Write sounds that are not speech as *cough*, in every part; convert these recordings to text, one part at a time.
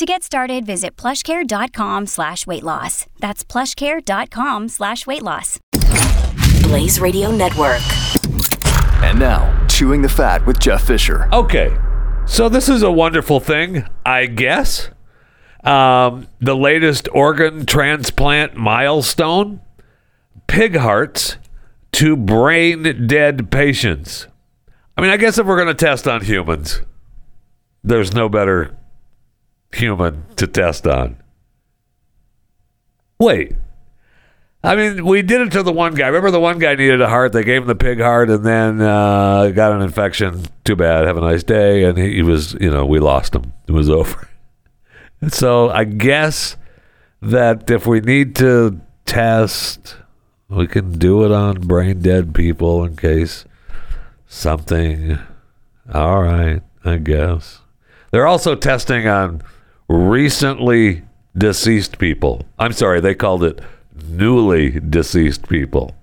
To get started, visit plushcare.com slash weight loss. That's plushcare.com slash weight loss. Blaze Radio Network. And now, Chewing the Fat with Jeff Fisher. Okay, so this is a wonderful thing, I guess. Um, the latest organ transplant milestone pig hearts to brain dead patients. I mean, I guess if we're going to test on humans, there's no better human to test on. Wait. I mean, we did it to the one guy. Remember, the one guy needed a heart. They gave him the pig heart, and then uh, got an infection. Too bad. Have a nice day. And he, he was, you know, we lost him. It was *laughs* over. so I guess that if we need to test, we can do it on brain dead people in case something. All right, I guess. They're also testing on recently deceased people. I'm sorry, they called it newly deceased people.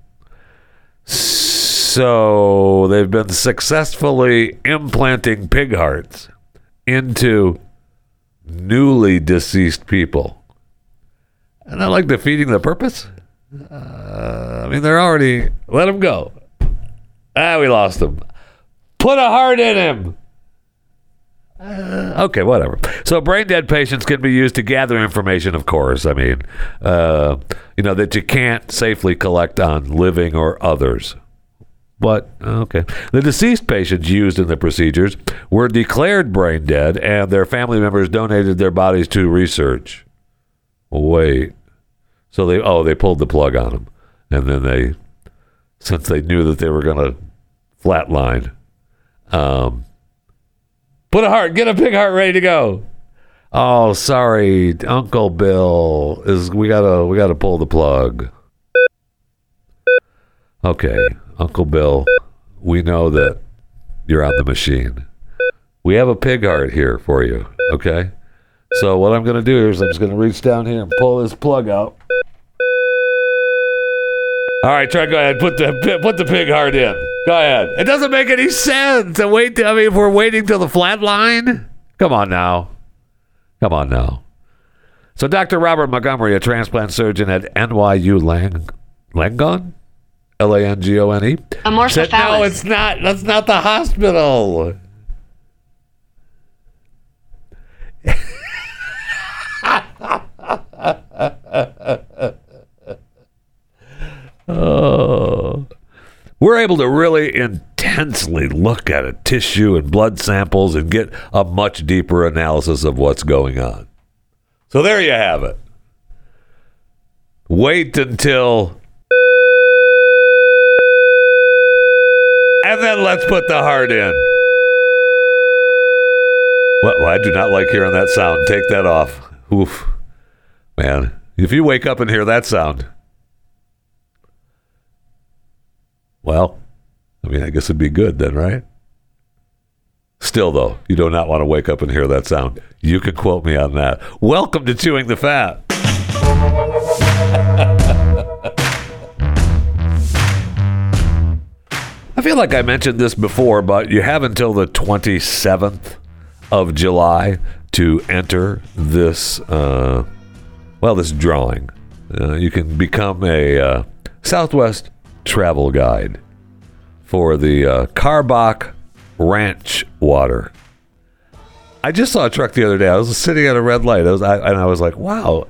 So they've been successfully implanting pig hearts into newly deceased people. And I like defeating the purpose. Uh, I mean, they're already. Let them go. Ah, we lost them. Put a heart in him. *sighs* Okay, whatever. So, brain dead patients can be used to gather information, of course. I mean, uh, you know, that you can't safely collect on living or others. But, okay. The deceased patients used in the procedures were declared brain dead, and their family members donated their bodies to research. Wait. So they, oh, they pulled the plug on them. And then they, since they knew that they were going to flatline, um, Put a heart. Get a pig heart ready to go. Oh, sorry, Uncle Bill is. We gotta. We gotta pull the plug. Okay, Uncle Bill. We know that you're on the machine. We have a pig heart here for you. Okay. So what I'm gonna do is I'm just gonna reach down here and pull this plug out. All right, try. Go ahead. Put the put the pig heart in. Go ahead. It doesn't make any sense to wait. To, I mean, if we're waiting till the flat line, come on now, come on now. So, Dr. Robert Montgomery, a transplant surgeon at NYU Lang Langone, L A N G O N E, said, "No, it's not. That's not the hospital." *laughs* oh. We're able to really intensely look at a tissue and blood samples and get a much deeper analysis of what's going on. So there you have it. Wait until. And then let's put the heart in. Well, I do not like hearing that sound. Take that off. Oof. Man, if you wake up and hear that sound, Well, I mean, I guess it'd be good then, right? Still, though, you do not want to wake up and hear that sound. You can quote me on that. Welcome to Chewing the Fat. *laughs* I feel like I mentioned this before, but you have until the 27th of July to enter this, uh, well, this drawing. Uh, you can become a uh, Southwest travel guide for the uh, Karbach Ranch water. I just saw a truck the other day. I was sitting at a red light. I was, I, and I was like, "Wow,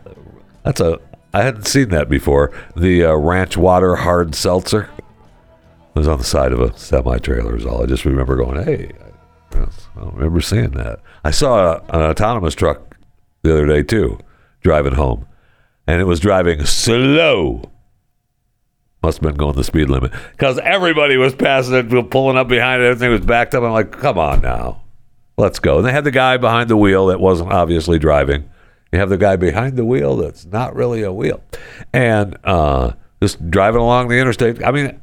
that's a I hadn't seen that before. The uh, Ranch Water Hard Seltzer it was on the side of a semi trailer. Is all. I just remember going, "Hey, I don't remember seeing that." I saw a, an autonomous truck the other day too, driving home, and it was driving slow must have been going the speed limit because everybody was passing it, pulling up behind it. Everything was backed up. I'm like, come on now, let's go. And they had the guy behind the wheel that wasn't obviously driving. You have the guy behind the wheel that's not really a wheel, and uh, just driving along the interstate. I mean,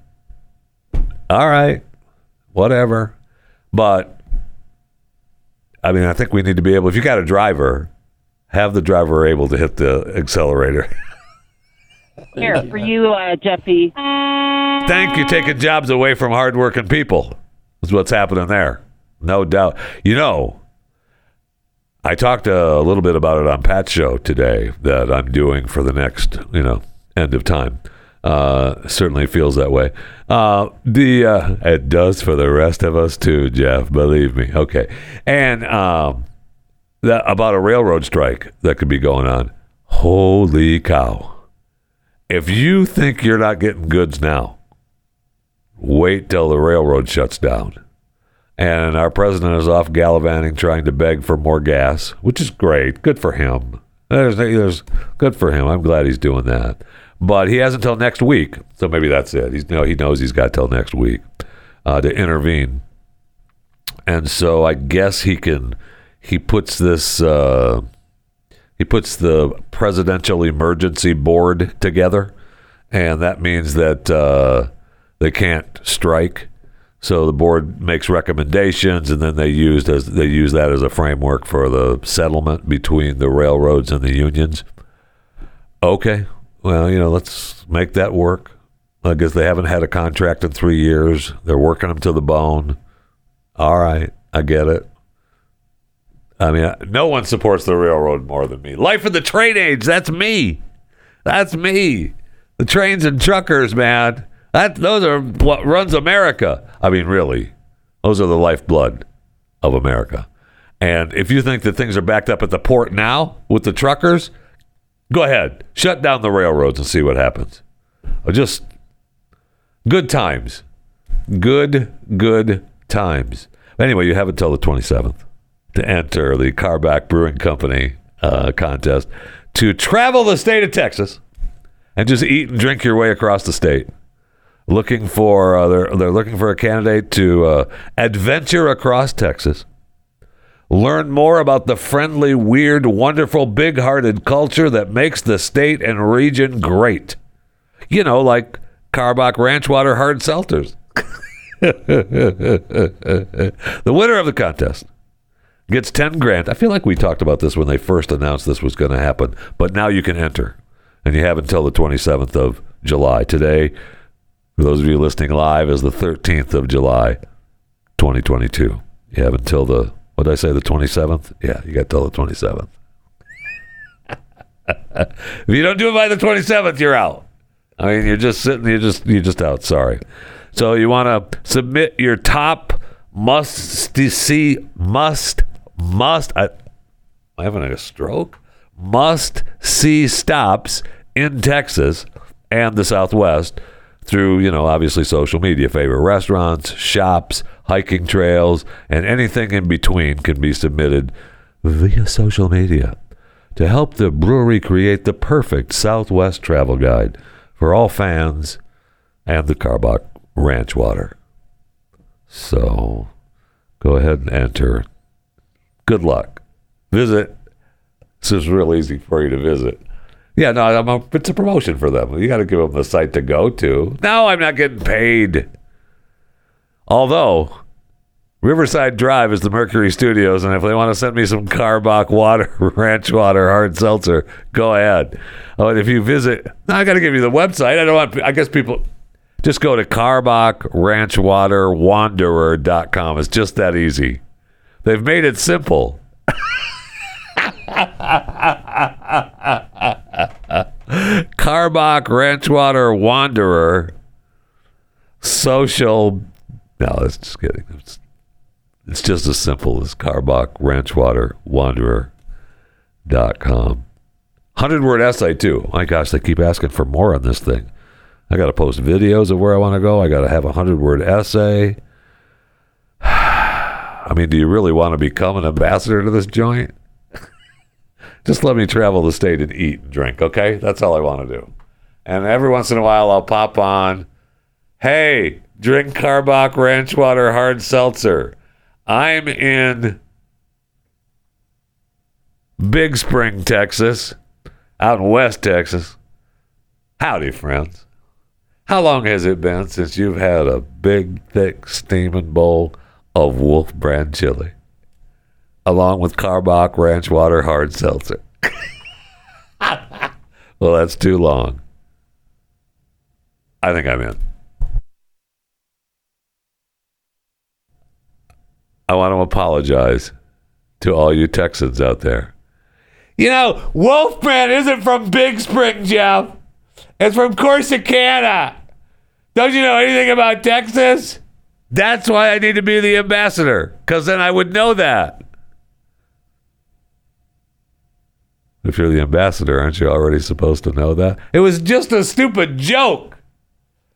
all right, whatever. But I mean, I think we need to be able. If you got a driver, have the driver able to hit the accelerator. *laughs* Here for you, uh, Jeffy. Thank you, taking jobs away from hardworking people. Is what's happening there. No doubt. You know, I talked a little bit about it on Pat's show today that I'm doing for the next, you know, end of time. Uh, certainly feels that way. Uh, the uh, it does for the rest of us too, Jeff. Believe me. Okay, and um, that about a railroad strike that could be going on. Holy cow! If you think you're not getting goods now, wait till the railroad shuts down. And our president is off gallivanting, trying to beg for more gas, which is great. Good for him. There's, there's good for him. I'm glad he's doing that. But he has until next week, so maybe that's it. He's you know, he knows he's got till next week uh, to intervene, and so I guess he can. He puts this. Uh, he puts the presidential emergency board together, and that means that uh, they can't strike. So the board makes recommendations, and then they used as they use that as a framework for the settlement between the railroads and the unions. Okay, well, you know, let's make that work. I guess they haven't had a contract in three years. They're working them to the bone. All right, I get it. I mean, no one supports the railroad more than me. Life of the train age, that's me. That's me. The trains and truckers, man. That those are what runs America. I mean, really, those are the lifeblood of America. And if you think that things are backed up at the port now with the truckers, go ahead, shut down the railroads and see what happens. Uh, just good times, good good times. Anyway, you have until the twenty seventh to enter the Karbach Brewing Company uh, contest to travel the state of Texas and just eat and drink your way across the state looking for uh, they're they're looking for a candidate to uh, adventure across Texas. Learn more about the friendly, weird, wonderful, big-hearted culture that makes the state and region great. You know, like Karbach Ranch Water Hard Seltzers. *laughs* the winner of the contest gets 10 grand. I feel like we talked about this when they first announced this was going to happen, but now you can enter. And you have until the 27th of July. Today, for those of you listening live, is the 13th of July, 2022. You have until the, what did I say, the 27th? Yeah, you got till the 27th. *laughs* if you don't do it by the 27th, you're out. I mean, you're just sitting, you're just, you're just out. Sorry. So you want to submit your top must see, must, must, I, am having a stroke? Must see stops in Texas and the Southwest through, you know, obviously social media. Favorite restaurants, shops, hiking trails, and anything in between can be submitted via social media to help the brewery create the perfect Southwest travel guide for all fans and the Karbach Ranch Water. So go ahead and enter. Good luck. Visit. This is real easy for you to visit yeah, no, a, it's a promotion for them. You got to give them the site to go to. No, I'm not getting paid. Although Riverside Drive is the Mercury Studios, and if they want to send me some Karbach water, *laughs* ranch water, hard seltzer, go ahead. Oh, and if you visit, I got to give you the website. I don't want. I guess people just go to Karbach Ranch Water Wanderer.com. It's just that easy. They've made it simple. Karbach Ranchwater Wanderer social. No, it's just kidding. It's, it's just as simple as Karbach Ranchwater Wanderer.com. 100 word essay, too. My gosh, they keep asking for more on this thing. I got to post videos of where I want to go. I got to have a 100 word essay. I mean, do you really want to become an ambassador to this joint? *laughs* Just let me travel the state and eat and drink, okay? That's all I want to do. And every once in a while, I'll pop on, hey, drink Karbach Ranch Water Hard Seltzer. I'm in Big Spring, Texas, out in West Texas. Howdy, friends. How long has it been since you've had a big, thick, steaming bowl of Wolf brand chili, along with Karbach Ranch Water Hard Seltzer? *laughs* well, that's too long. I think I'm in. I want to apologize to all you Texans out there. You know, Wolf brand isn't from Big Spring, Jeff. It's from Corsicana. Don't you know anything about Texas? That's why I need to be the ambassador, because then I would know that. If you're the ambassador, aren't you already supposed to know that? It was just a stupid joke.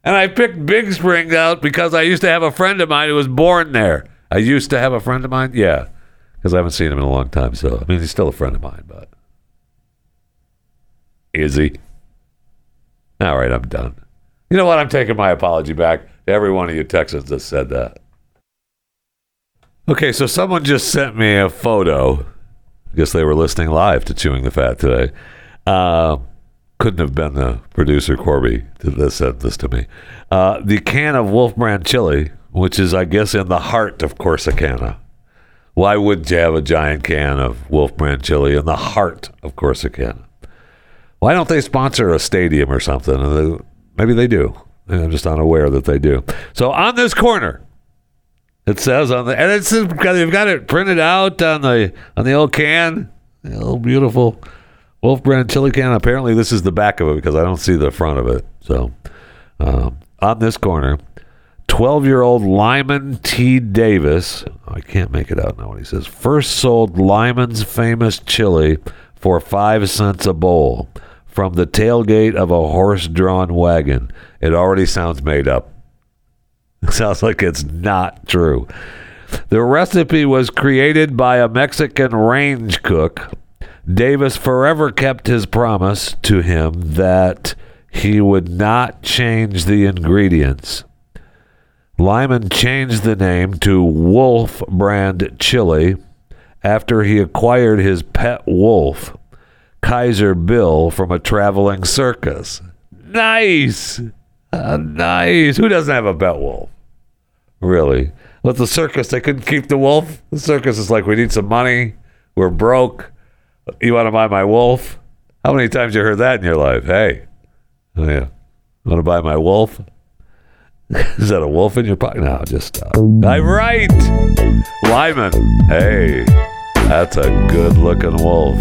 And I picked Big Spring out because I used to have a friend of mine who was born there. I used to have a friend of mine? Yeah. Because I haven't seen him in a long time. So, I mean, he's still a friend of mine, but. Is he? All right, I'm done. You know what? I'm taking my apology back every one of you Texans that said that. Okay, so someone just sent me a photo. I guess they were listening live to Chewing the Fat today. Uh, couldn't have been the producer Corby that sent this to me. Uh, the can of Wolf Brand chili, which is, I guess, in the heart of Corsicana. Why wouldn't you have a giant can of Wolf Brand chili in the heart of Corsicana? Why don't they sponsor a stadium or something? Maybe they do. I'm just unaware that they do. So on this corner, it says on the and it's they've got it printed out on the on the old can, the old beautiful Wolf brand chili can. Apparently, this is the back of it because I don't see the front of it. So um, on this corner, 12 year old Lyman T. Davis. I can't make it out now what he says. First sold Lyman's famous chili for five cents a bowl from the tailgate of a horse drawn wagon. It already sounds made up. *laughs* Sounds like it's not true. The recipe was created by a Mexican range cook. Davis forever kept his promise to him that he would not change the ingredients. Lyman changed the name to Wolf brand chili after he acquired his pet wolf. Kaiser Bill from a traveling circus. Nice. Uh, nice. Who doesn't have a pet wolf? Really? With the circus, they couldn't keep the wolf. The circus is like, we need some money. We're broke. You want to buy my wolf? How many times you heard that in your life? Hey, oh yeah, want to buy my wolf? *laughs* is that a wolf in your pocket? No, just stop. I'm right. Lyman. Hey, that's a good-looking wolf.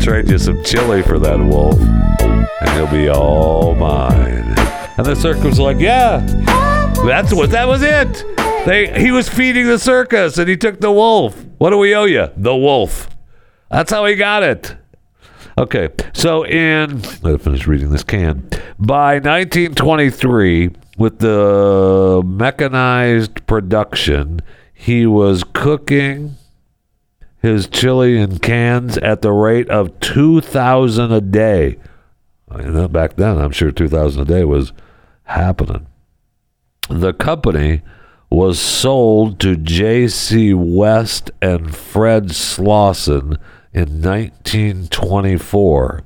Trade you some chili for that wolf, and he'll be all mine. And the circus was like, yeah, that's what that was it. They he was feeding the circus, and he took the wolf. What do we owe you? The wolf. That's how he got it. Okay, so in let me finish reading this can. By 1923, with the mechanized production, he was cooking his chili in cans at the rate of 2000 a day. And back then, I'm sure 2000 a day was happening. The company was sold to J.C. West and Fred Slauson in 1924.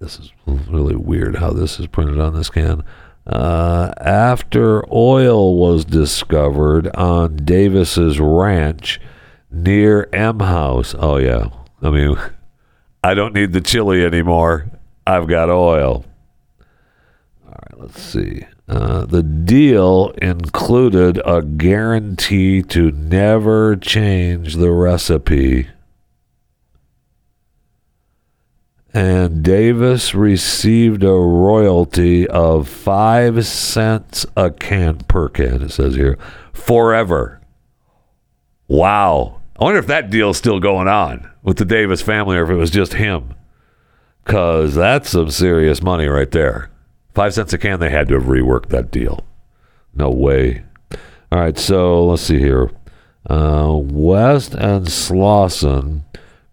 This is really weird how this is printed on this can. Uh, after oil was discovered on Davis's ranch, near Emhouse. Oh yeah. I mean, *laughs* I don't need the chili anymore. I've got oil. All right, let's see. Uh, the deal included a guarantee to never change the recipe. And Davis received a royalty of five cents a can per can, it says here, forever. Wow. I wonder if that deal's still going on with the Davis family or if it was just him. Because that's some serious money right there. Five cents a can, they had to have reworked that deal. No way. All right, so let's see here. Uh, West and Slauson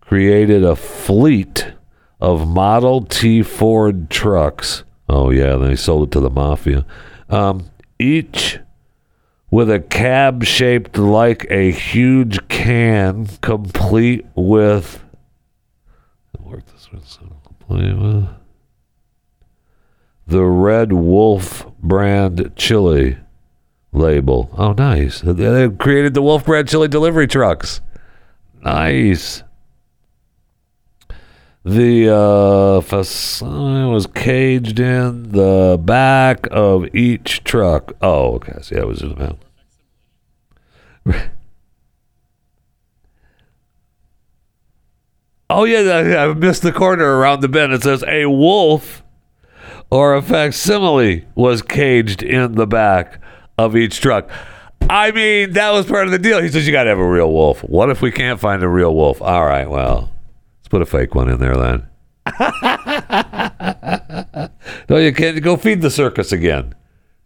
created a fleet of Model T Ford trucks. Oh, yeah, they sold it to the mafia. Um, each with a cab shaped like a huge can, complete with. Work this complete with the Red Wolf brand chili label. Oh, nice. They created the Wolf brand chili delivery trucks. Nice. The uh, facade was caged in the back of each truck. Oh, okay. See, that was in the. *laughs* Oh yeah, I missed the corner around the bend. It says a wolf or a facsimile was caged in the back of each truck. I mean, that was part of the deal. He says you got to have a real wolf. What if we can't find a real wolf? All right, well, let's put a fake one in there then. *laughs* no, you can't go feed the circus again.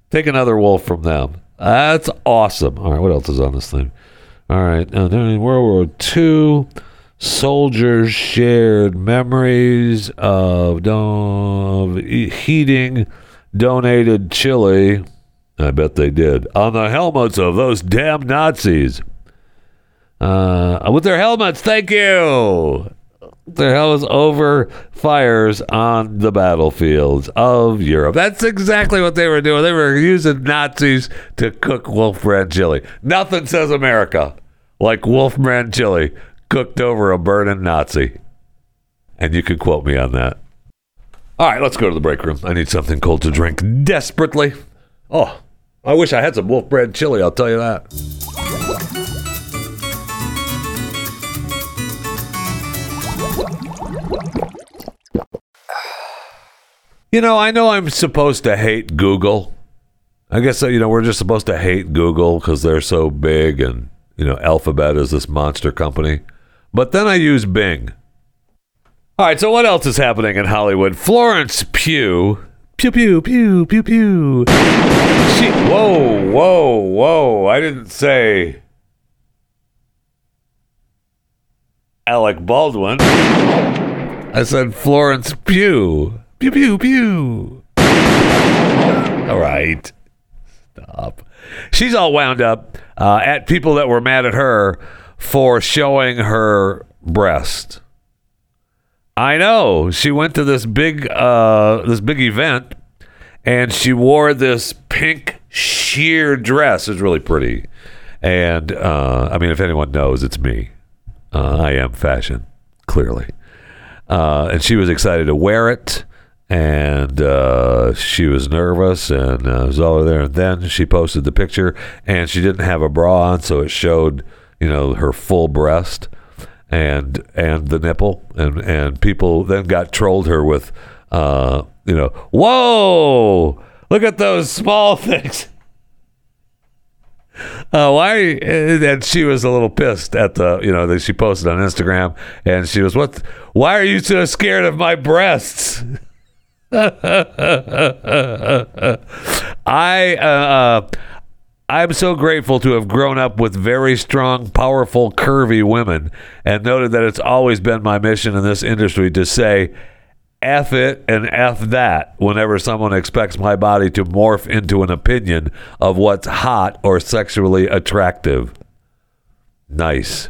Take another wolf from them. That's awesome. All right, what else is on this thing? All right, now during World War II, soldiers shared memories of, of heating donated chili. I bet they did on the helmets of those damn Nazis. Uh, with their helmets, thank you. Their is over fires on the battlefields of Europe. That's exactly what they were doing. They were using Nazis to cook wolf brand chili. Nothing says America like wolf brand chili cooked over a burning Nazi. And you could quote me on that. All right, let's go to the break room. I need something cold to drink desperately. Oh, I wish I had some wolf brand chili, I'll tell you that. You know, I know I'm supposed to hate Google. I guess, uh, you know, we're just supposed to hate Google because they're so big and, you know, Alphabet is this monster company. But then I use Bing. All right, so what else is happening in Hollywood? Florence Pugh. Pew, pew, pew, pew, pew. She, whoa, whoa, whoa. I didn't say Alec Baldwin. I said Florence Pugh. Pew, pew, pew. All right. Stop. She's all wound up uh, at people that were mad at her for showing her breast. I know. She went to this big uh, this big event and she wore this pink sheer dress. It's really pretty. And uh, I mean, if anyone knows, it's me. Uh, I am fashion, clearly. Uh, and she was excited to wear it. And uh, she was nervous and uh, was all over there. And then she posted the picture, and she didn't have a bra on, so it showed, you know, her full breast and and the nipple. And and people then got trolled her with, uh, you know, whoa, look at those small *laughs* things. Uh, why? And she was a little pissed at the, you know, that she posted on Instagram, and she was, "What? Why are you so scared of my breasts?" *laughs* *laughs* I, uh, uh, I'm so grateful to have grown up with very strong, powerful, curvy women, and noted that it's always been my mission in this industry to say. F it and F that whenever someone expects my body to morph into an opinion of what's hot or sexually attractive. Nice.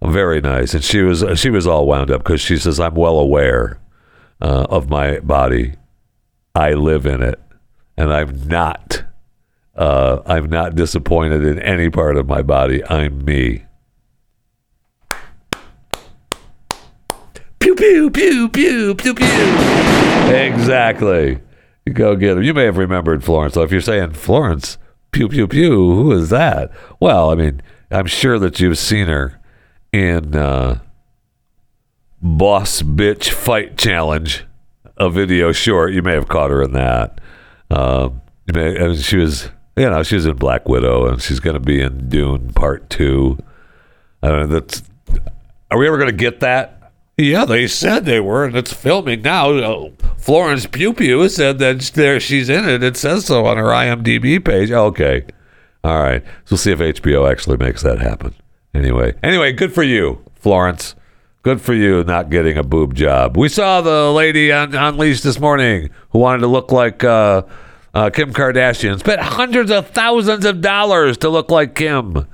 Very nice. And she was she was all wound up because she says, I'm well aware uh, of my body. I live in it. And I'm not uh, I'm not disappointed in any part of my body. I'm me. Pew pew pew pew pew pew. Exactly. You go get him. You may have remembered Florence. So if you're saying Florence, pew pew pew, who is that? Well, I mean, I'm sure that you've seen her in uh, Boss Bitch Fight Challenge, a video short. You may have caught her in that. Um, may, and she was, you know, she was in Black Widow, and she's going to be in Dune Part Two. I don't know. That's. Are we ever going to get that? Yeah, they said they were, and it's filming now. Uh, Florence Pugh said that there she's in it. It says so on her IMDb page. Okay, all right. So we'll see if HBO actually makes that happen. Anyway, anyway, good for you, Florence. Good for you not getting a boob job. We saw the lady on Unleashed this morning who wanted to look like uh, uh, Kim Kardashian. Spent hundreds of thousands of dollars to look like Kim.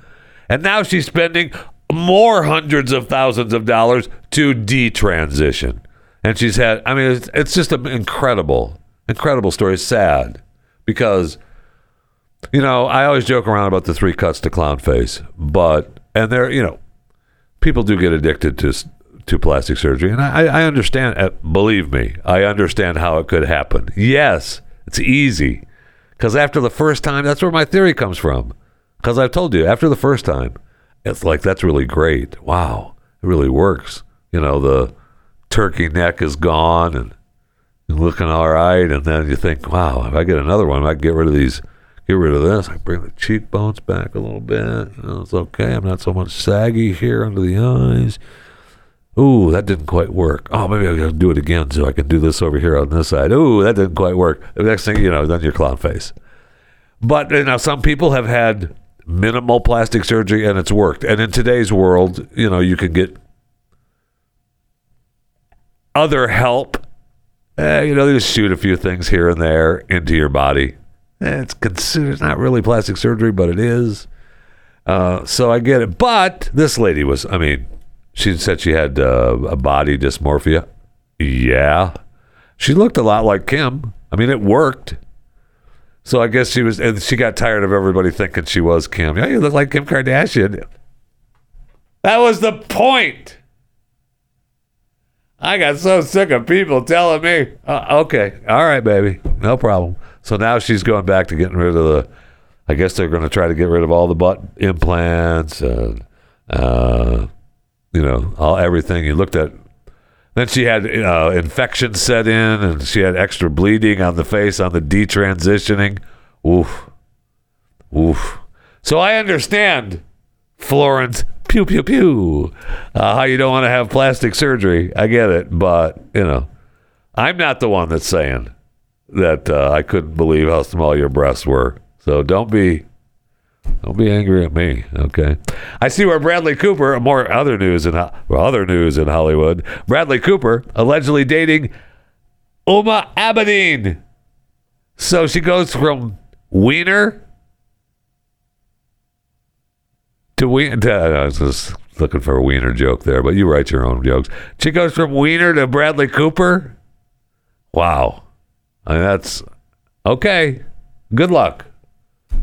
And now she's spending more hundreds of thousands of dollars to detransition. And she's had, I mean, it's, it's just an incredible. incredible story. Sad because you know I always joke around about the three cuts to clown face, but and there you know people do get addicted to to plastic surgery, and I, I understand. uh, Believe me, I understand how it could happen. Yes, it's easy because after the first time, that's where my theory comes from. Because I've told you, after the first time, it's like that's really great. Wow, it really works. You know, the turkey neck is gone and looking all right, and then you think, wow, if I get another one, I get rid of these, get rid of this. I bring the cheekbones back a little bit. You know, it's okay. I'm not so much saggy here under the eyes. Ooh, that didn't quite work. Oh, maybe I gotta do it again so I can do this over here on this side. Ooh, that didn't quite work. The next thing you know, then your clown face. But you know, some people have had minimal plastic surgery and it's worked. And in today's world, you know, you can get other help. Eh, you know, they just shoot a few things here and there into your body. Eh, it's considered not really plastic surgery, but it is. Uh, so I get it. But this lady was, I mean, she said she had uh, a body dysmorphia. Yeah. She looked a lot like Kim. I mean, it worked. So I guess she was, and she got tired of everybody thinking she was Kim. Yeah, you look like Kim Kardashian. That was the point. I got so sick of people telling me, uh, okay, all right, baby, no problem. So now she's going back to getting rid of the, I guess they're going to try to get rid of all the butt implants and, uh, you know, all everything. You looked at, then she had uh, infection set in and she had extra bleeding on the face on the detransitioning. Oof. Oof. So I understand, Florence, pew, pew, pew, uh, how you don't want to have plastic surgery. I get it. But, you know, I'm not the one that's saying that uh, I couldn't believe how small your breasts were. So don't be. Don't be angry at me, okay? I see where Bradley Cooper, more other news in well, other news in Hollywood. Bradley Cooper allegedly dating Huma Abedin. So she goes from wiener to wiener. *laughs* I was just looking for a wiener joke there, but you write your own jokes. She goes from wiener to Bradley Cooper. Wow, I mean, that's okay. Good luck.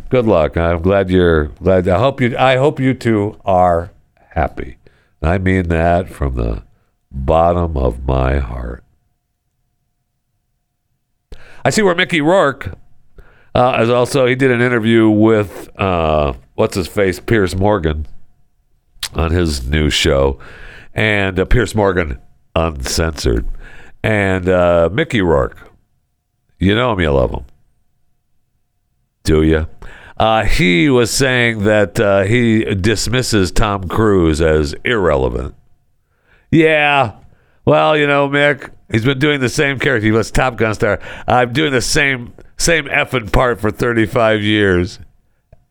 Good luck. I'm glad you're glad. I hope you. I hope you two are happy. I mean that from the bottom of my heart. I see where Mickey Rourke uh, is also. He did an interview with uh, what's his face, Piers Morgan, on his new show, and uh, Piers Morgan Uncensored, and uh, Mickey Rourke. You know him, you love him. Do you? Uh, he was saying that uh, he dismisses Tom Cruise as irrelevant. Yeah. Well, you know, Mick, he's been doing the same character. He was Top Gun star. I'm doing the same same effing part for 35 years.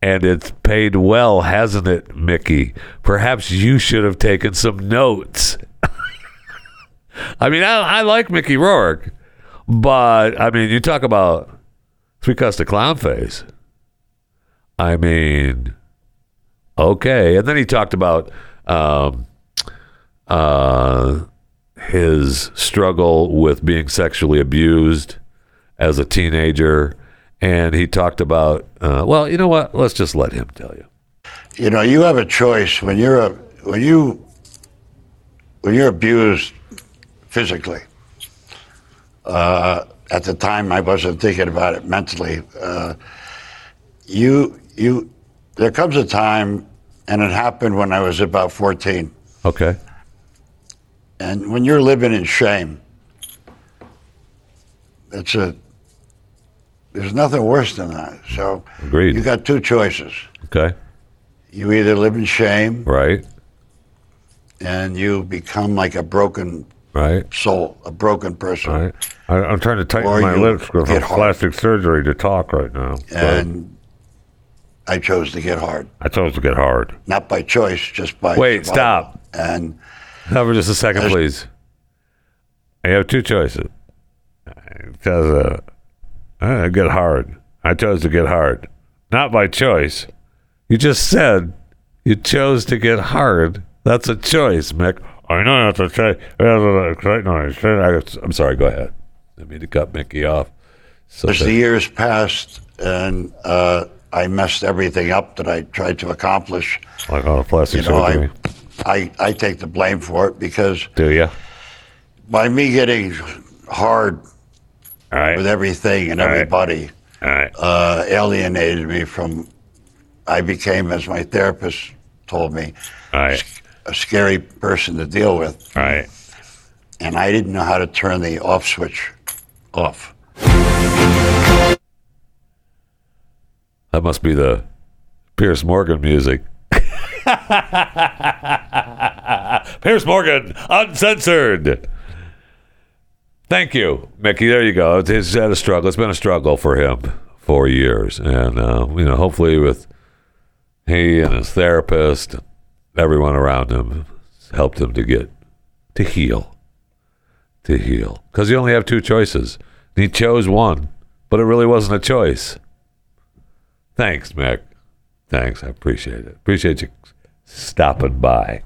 And it's paid well, hasn't it, Mickey? Perhaps you should have taken some notes. *laughs* I mean, I, I like Mickey Rourke, but I mean, you talk about three cuts to clown face. I mean, okay. And then he talked about um, uh, his struggle with being sexually abused as a teenager. And he talked about, uh, well, you know what? Let's just let him tell you. you know you have a choice when you're a when you when you're abused physically uh, at the time i wasn't thinking about it mentally uh, you you there comes a time and it happened when i was about 14 Okay. and when you're living in shame it's a there's nothing worse than that so Agreed. you got two choices Okay. you either live in shame Right. and you become like a broken Right. soul, a broken person. Right. I, I'm trying to tighten Or my lips because of plastic surgery to talk right now. And I chose to get hard, I chose to get hard. not by choice, just by Wait, survival. stop. And Now for just a second, please. I have two choices. Because uh, I get hard. I chose to get hard, not by choice. You just said you chose to get hard. That's a choice, Mick. I know that's a choice. I'm sorry. Go ahead. I mean to cut Mickey off. So as the years passed and uh, I messed everything up that I tried to accomplish, like on a plastic you know, surgery. I, I, I take the blame for it because Do you? by me getting hard right. with everything and All everybody All right. uh, alienated me from, I became, as my therapist told me, right. a scary person to deal with. Right. And I didn't know how to turn the off switch off. That must be the Piers Morgan music. *laughs* Piers Morgan, uncensored. Thank you, Mickey. There you go. It's, it's had a struggle. It's been a struggle for him for years, and uh, you know, hopefully, with he and his therapist, everyone around him, helped him to get to heal, to heal. Because you only have two choices. He chose one, but it really wasn't a choice. Thanks, Mick. Thanks. I appreciate it. Appreciate you stopping by.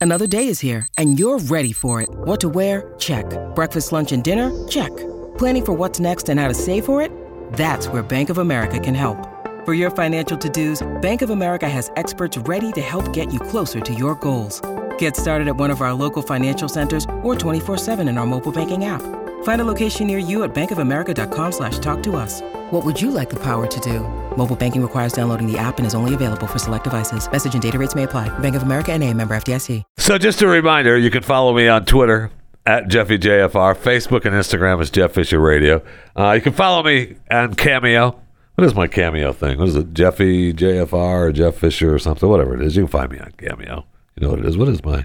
Another day is here, and you're ready for it. What to wear? Check. Breakfast, lunch, and dinner? Check. Planning for what's next and how to save for it? That's where Bank of America can help. For your financial to-dos, Bank of America has experts ready to help get you closer to your goals. Get started at one of our local financial centers or 24-7 in our mobile banking app. Find a location near you at bankofamerica.com slash talk to us. What would you like the power to do? Mobile banking requires downloading the app and is only available for select devices. Message and data rates may apply. Bank of America and a member FDIC. So, just a reminder you can follow me on Twitter at JeffyJFR, Facebook and Instagram is Jeff Fisher Radio. Uh, you can follow me on Cameo. What is my Cameo thing? What is it? Jeffy JFR or Jeff Fisher or something? Whatever it is, you can find me on Cameo. You know what it is. What is my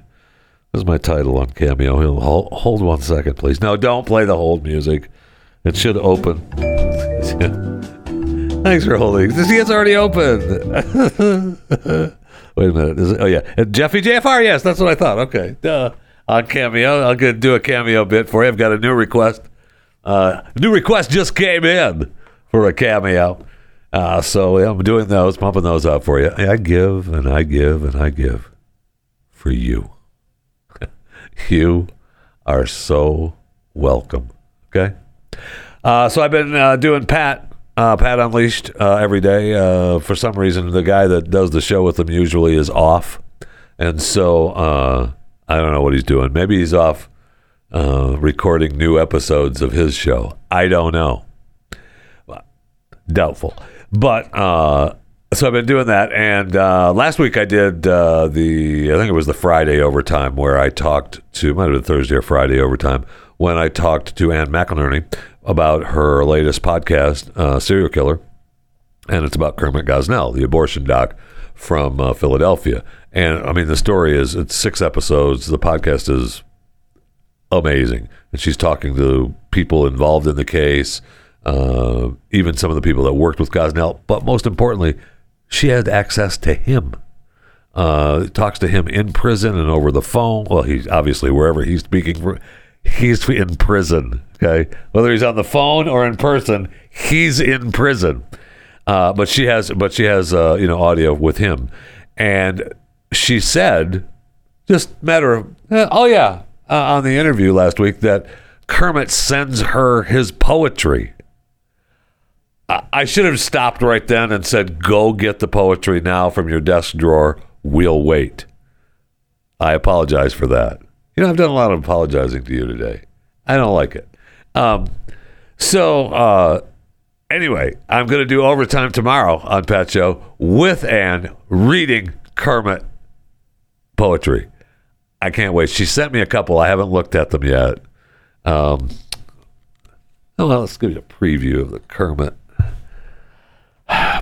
what is my title on Cameo? Hold, hold one second, please. No, don't play the hold music. It should open. *laughs* Thanks for holding. See, it's already open. *laughs* Wait a minute. Is it, oh yeah, Jeffy JFR. Yes, that's what I thought. Okay, Duh. on Cameo. I'll go do a cameo bit for you. I've got a new request. Uh, new request just came in for a cameo. Uh, so yeah, I'm doing those, pumping those up for you. I give and I give and I give for you. *laughs* you are so welcome. Okay. Uh, so I've been uh, doing Pat, uh, Pat Unleashed uh, every day. Uh, for some reason, the guy that does the show with them usually is off, and so uh, I don't know what he's doing. Maybe he's off recording new episodes of his show. I don't know. Doubtful, but uh, so I've been doing that. And uh, last week I did uh, the I think it was the Friday overtime where I talked to might have been Thursday or Friday overtime when I talked to Ann McElhinney about her latest podcast, uh, Serial Killer, and it's about Kermit Gosnell, the abortion doc from uh, Philadelphia. And I mean, the story is it's six episodes. The podcast is amazing. And she's talking to people involved in the case, uh, even some of the people that worked with Gosnell. But most importantly, she had access to him. Uh, talks to him in prison and over the phone. Well, he's obviously wherever he's speaking. He's in prison. Okay, whether he's on the phone or in person, he's in prison. Uh, but she has, but she has, uh, you know, audio with him, and she said, just matter of, uh, oh yeah, uh, on the interview last week that Kermit sends her his poetry. I, should have stopped right then and said, "Go get the poetry now from your desk drawer. We'll wait." I apologize for that. You know, I've done a lot of apologizing to you today. I don't like it. Um, so uh, anyway, I'm going to do overtime tomorrow on Pat Show with Anne reading Kermit poetry. I can't wait. She sent me a couple. I haven't looked at them yet. Um, oh, well, let's give you a preview of the Kermit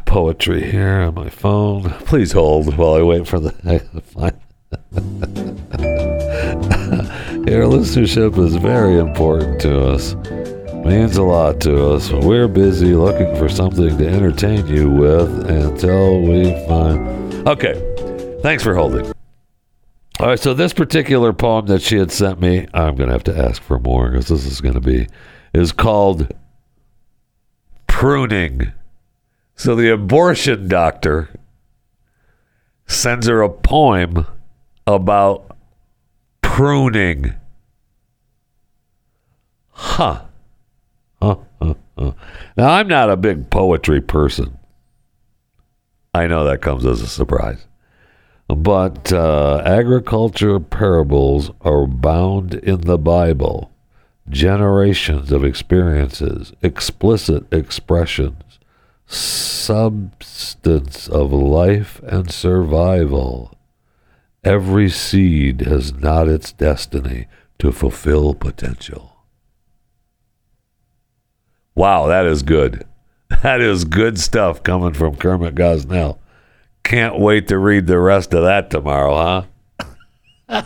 poetry here on my phone. Please hold while I wait for the. *laughs* *laughs* Your listenership is very important to us. Means a lot to us. We're busy looking for something to entertain you with until we find. Okay. Thanks for holding. All right. So, this particular poem that she had sent me, I'm going to have to ask for more because this is going to be, is called pruning. So the abortion doctor sends her a poem about pruning. Huh. Huh, huh, huh. Now, I'm not a big poetry person. I know that comes as a surprise. But uh, agriculture parables are bound in the Bible. Generations of experiences, explicit expressions, substance of life and survival. Every seed has not its destiny to fulfill potential. Wow, that is good. *laughs* That is good stuff coming from Kermit Gosnell. Can't wait to read the rest of that tomorrow, huh?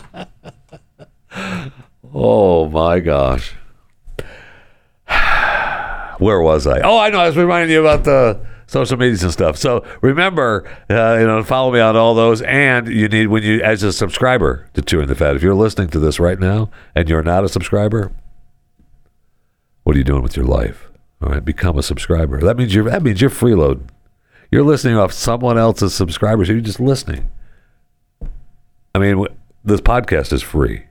*laughs* oh my gosh. Where was I? Oh, I know. I was reminding you about the social medias and stuff. So remember, uh, you know, follow me on all those. And you need when you, as a subscriber to Chewing the Fat, if you're listening to this right now and you're not a subscriber, what are you doing with your life? All right, become a subscriber. That means you're that means you're freeloading. You're listening off someone else's subscribers. You're just listening. I mean, this podcast is free,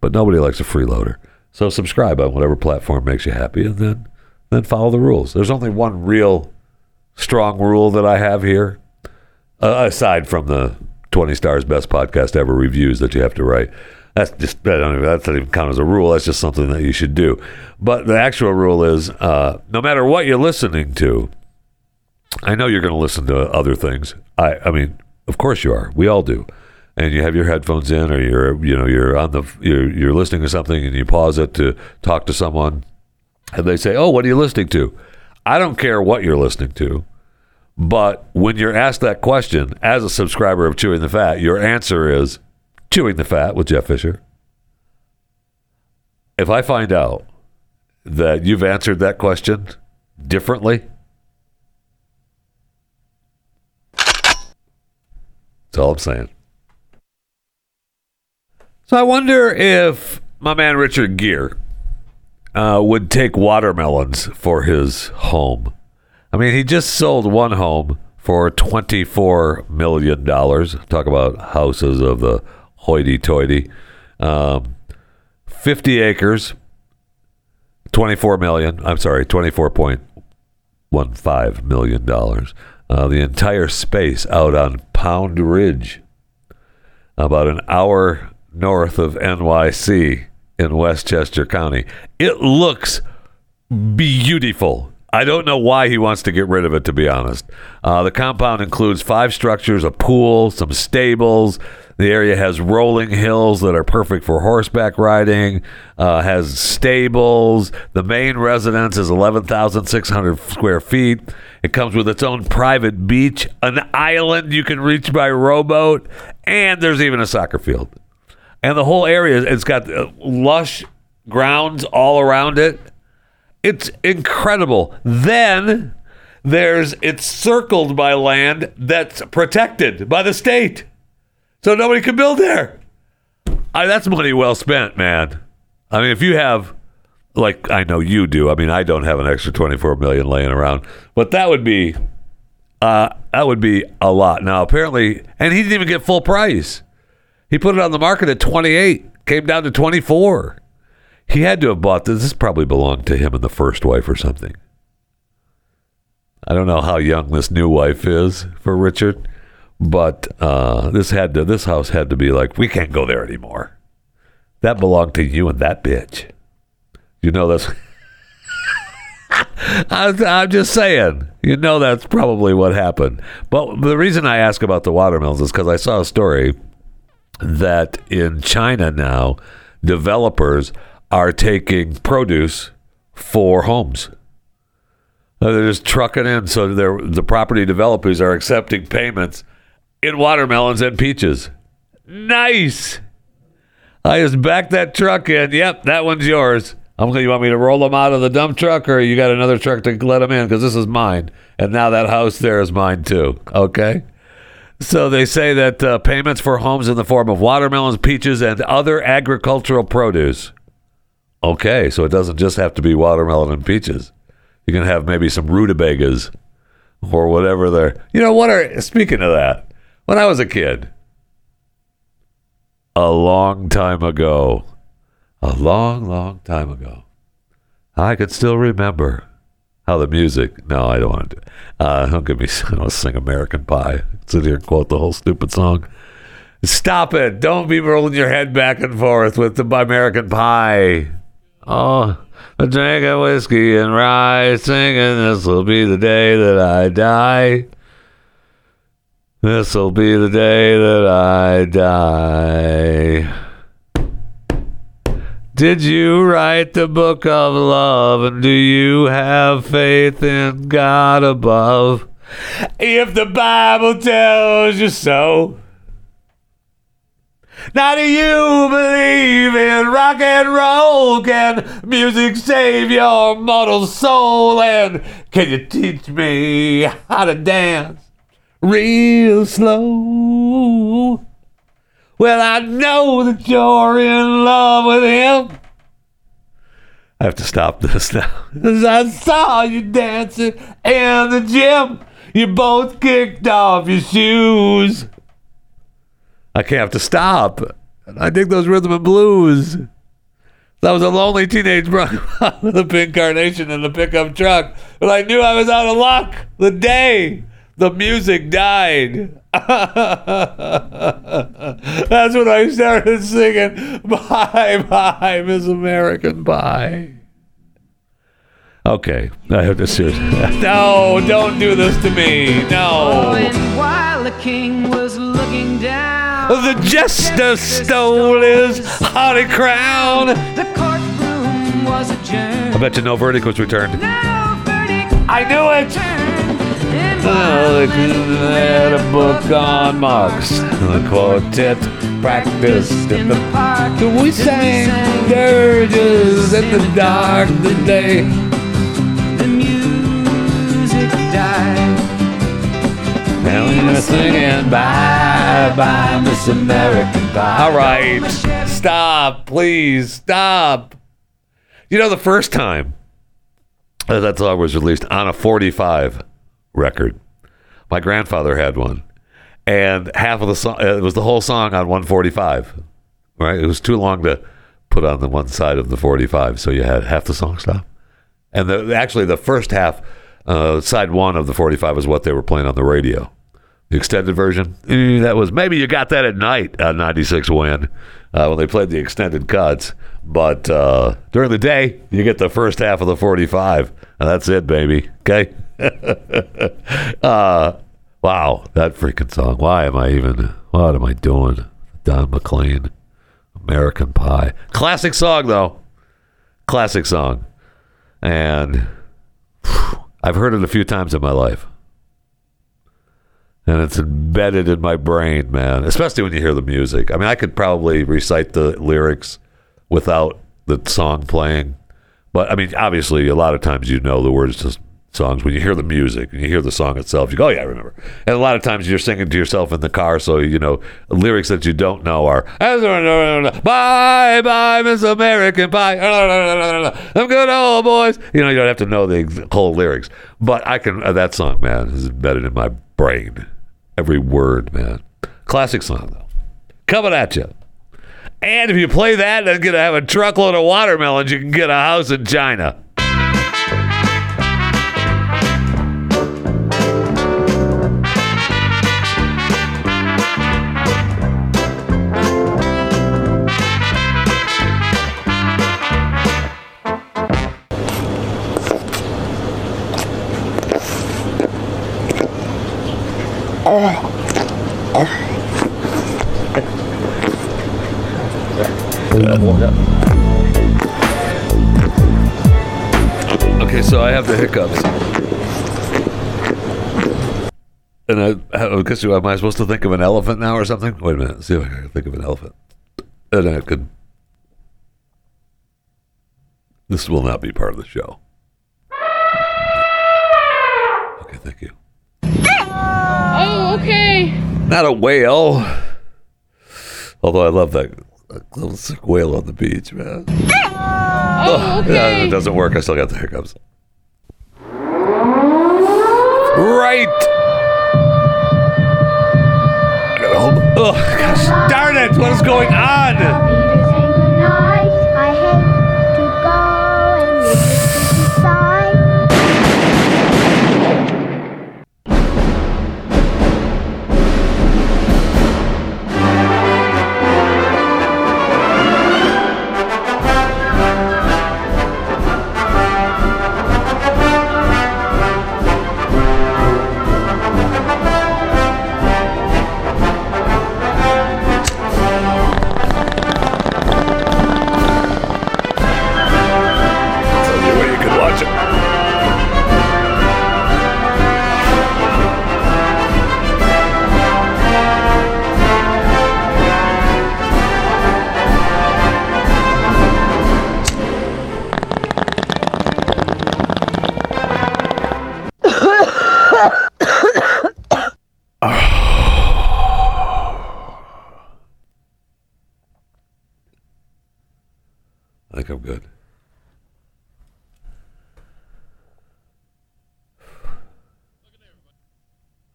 but nobody likes a freeloader. So subscribe on whatever platform makes you happy, and then then follow the rules. There's only one real strong rule that I have here, uh, aside from the 20 stars best podcast ever reviews that you have to write. That's just I don't even, that doesn't even count as a rule. That's just something that you should do. But the actual rule is, uh, no matter what you're listening to, I know you're going to listen to other things. I, I mean, of course you are. We all do. And you have your headphones in, or you're, you know, you're on the, you're, you're listening to something, and you pause it to talk to someone, and they say, "Oh, what are you listening to?" I don't care what you're listening to, but when you're asked that question as a subscriber of Chewing the Fat, your answer is Chewing the Fat with Jeff Fisher. If I find out that you've answered that question differently, that's all I'm saying. So I wonder if my man Richard Gere uh, would take watermelons for his home. I mean, he just sold one home for $24 million. Talk about houses of the hoity toity. Um, 50 acres, 24 million. I'm sorry, 24.15 million dollars. Uh, the entire space out on Pound Ridge, about an hour north of NYC in Westchester County. It looks beautiful. I don't know why he wants to get rid of it, to be honest. Uh, the compound includes five structures, a pool, some stables. The area has rolling hills that are perfect for horseback riding, uh, has stables. The main residence is 11,600 square feet. It comes with its own private beach, an island you can reach by rowboat, and there's even a soccer field. And the whole area, it's got uh, lush grounds all around it. It's incredible. Then there's it's circled by land that's protected by the state. So nobody can build there. I, that's money well spent, man. I mean, if you have like I know you do. I mean, I don't have an extra 24 million laying around, but that would be uh that would be a lot. Now, apparently, and he didn't even get full price. He put it on the market at 28, came down to 24. He had to have bought this. This probably belonged to him and the first wife or something. I don't know how young this new wife is for Richard, but uh, this had to this house had to be like we can't go there anymore. That belonged to you and that bitch. You know that's. *laughs* I'm, I'm just saying. You know that's probably what happened. But the reason I ask about the watermelons is because I saw a story that in China now, developers are taking produce for homes. They're just trucking in, so the property developers are accepting payments in watermelons and peaches. Nice. I just backed that truck in. Yep, that one's yours. I'm gonna. You want me to roll them out of the dump truck, or you got another truck to let them in? Because this is mine, and now that house there is mine too. Okay. So they say that uh, payments for homes in the form of watermelons, peaches, and other agricultural produce. Okay, so it doesn't just have to be watermelon and peaches. You can have maybe some rutabagas or whatever they're. You know what are speaking of that? When I was a kid, a long time ago, a long, long time ago, I could still remember how the music. No, I don't want to. Do, uh, don't give me. *laughs* I don't sing American Pie. Sit here and quote the whole stupid song. Stop it! Don't be rolling your head back and forth with the American Pie. Oh, a drink of whiskey and rye, singing "This will be the day that I die." This will be the day that I die. Did you write the book of love? And do you have faith in God above? If the Bible tells you so. Now, do you believe in rock and roll? Can music save your mortal soul? And can you teach me how to dance real slow? Well, I know that you're in love with him. I have to stop this now. *laughs* I saw you dancing in the gym. You both kicked off your shoes. I can't have to stop. I dig those rhythm and blues. That was a lonely teenage brother *laughs* with a pink carnation in the pickup truck. But I knew I was out of luck the day the music died. *laughs* That's when I started singing Bye Bye Miss American Pie. Okay, I have to serious. *laughs* No, don't do this to me. No. Oh, and while the king was looking down, The jester stole his haughty crown. the courtroom was adjourned. I bet you no verdict was returned. No verdict I knew it. While had a book on Marx. The quartet practiced in the park, We sang dirges in the dark the day. the music died. And we were singing bye bye Miss American Pie. All right, stop, please stop. You know the first time that song was released on a 45 record, my grandfather had one, and half of the song uh, it was the whole song on 145. Right, it was too long to put on the one side of the 45, so you had half the song stop. And the, actually, the first half, uh, side one of the 45 is what they were playing on the radio. The extended version, eh, that was maybe you got that at night on 96 Win uh, when they played the extended cuts. But uh, during the day, you get the first half of the 45, and that's it, baby. Okay? *laughs* uh, wow, that freaking song. Why am I even, what am I doing? Don McLean, American Pie. Classic song, though. Classic song. And I've heard it a few times in my life. And it's embedded in my brain, man, especially when you hear the music. I mean, I could probably recite the lyrics without the song playing. But I mean, obviously, a lot of times you know the words to songs when you hear the music and you hear the song itself. You go, oh, yeah, I remember. And a lot of times you're singing to yourself in the car, so you know lyrics that you don't know are "Bye, bye, Miss American Pie." *laughs* I'm good old boys. You know, you don't have to know the whole lyrics, but I can. Uh, that song, man, is embedded in my brain. Every word, man. Classic song, though. Coming at you. And if you play that, then gonna have a truckload of watermelons. You can get a house in China. Okay, so I have the hiccups. And I, oh, I guess am I supposed to think of an elephant now or something? Wait a minute, see if I can think of an elephant. And I could. This will not be part of the show. Okay, thank you. Oh, okay. Not a whale. Although I love that little sick whale on the beach, man. Oh, okay. it doesn't work. I still got the hiccups. Right. I gotta hold. Oh, gosh darn it! What is going on?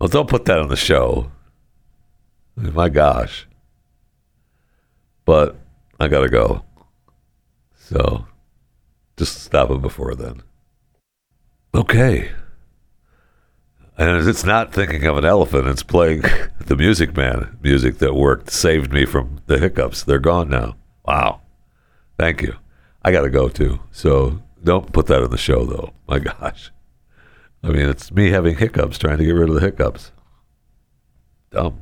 Well, don't put that on the show. I mean, my gosh. But I gotta go. So just stop it before then. Okay. And it's not thinking of an elephant, it's playing *laughs* the Music Man music that worked, saved me from the hiccups. They're gone now. Wow. Thank you. I gotta go too. So don't put that in the show though. My *laughs* gosh. I mean, it's me having hiccups, trying to get rid of the hiccups. Dumb.